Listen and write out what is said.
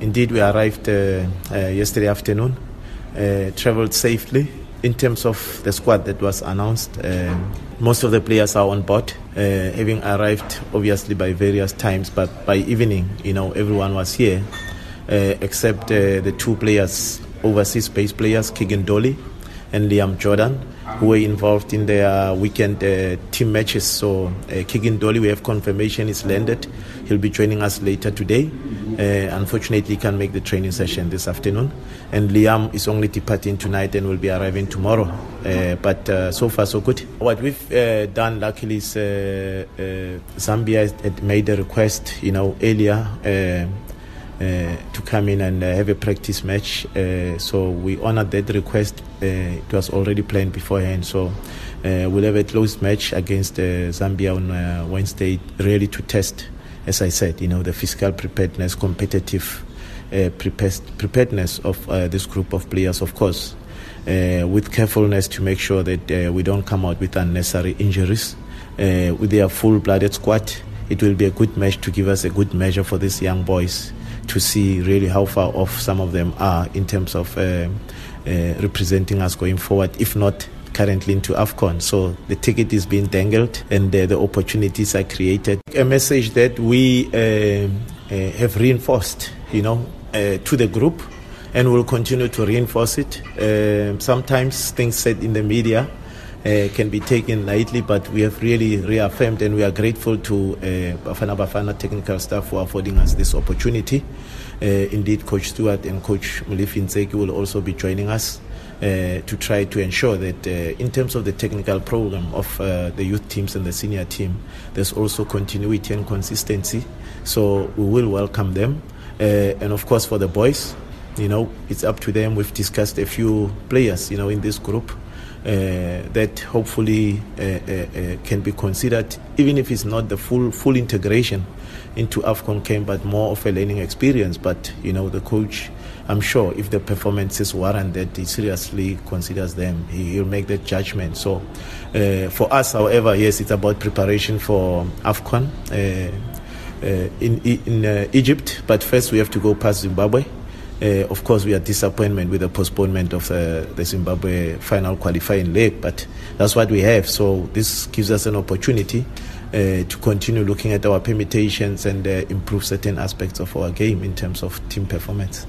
Indeed, we arrived uh, uh, yesterday afternoon, uh, traveled safely. In terms of the squad that was announced, uh, most of the players are on board, uh, having arrived obviously by various times, but by evening, you know, everyone was here, uh, except the two players, overseas-based players, Keagan Dolly and Liam Jordan, who were involved in their weekend uh, team matches. So, uh, Keagan Dolly, we have confirmation is landed. He'll be joining us later today. Uh, unfortunately, can't make the training session this afternoon. And Liam is only departing tonight and will be arriving tomorrow. Uh, but uh, so far, so good. What we've uh, done, luckily, is uh, uh, Zambia had made a request, you know, earlier. To come in and have a practice match. So we honored that request. it was already planned beforehand. So we'll have a close match against Zambia on Wednesday, really to test, as I said, you know, the fiscal preparedness, competitive preparedness of this group of players, of course. Uh, with carefulness to make sure that uh, we don't come out with unnecessary injuries. Uh, with their full blooded squad, it will be a good match to give us a good measure for these young boys to see really how far off some of them are in terms of uh, uh, representing us going forward, if not currently into AFCON. So the ticket is being dangled and uh, the opportunities are created. A message that we uh, uh, have reinforced, you know, uh, to the group and will continue to reinforce it. sometimes things said in the media uh, can be taken lightly, but we have really reaffirmed and we are grateful to uh, Bafana Bafana technical staff for affording us this opportunity. Uh, indeed, Coach Stuart and Coach Molefi Ntseki will also be joining us. Uh, to try to ensure that uh, in terms of the technical program of uh, the youth teams and the senior team, there's also continuity and consistency. So we will welcome them. Uh, and of course, for the boys, you know, it's up to them. We've discussed a few players, you know, in this group uh, that hopefully uh, uh, can be considered, even if it's not the full full integration into AFCON camp, but more of a learning experience. But you know, the coach, I'm sure, if the performances warrant that, he seriously considers them. He, will make that judgment. So, uh, for us, however, yes, it's about preparation for AFCON. Uh, uh, in in Egypt, but first we have to go past Zimbabwe. Uh, of course, we are disappointed with the postponement of uh, the Zimbabwe final qualifying leg, but that's what we have. So this gives us an opportunity uh, to continue looking at our permutations and uh, improve certain aspects of our game in terms of team performance.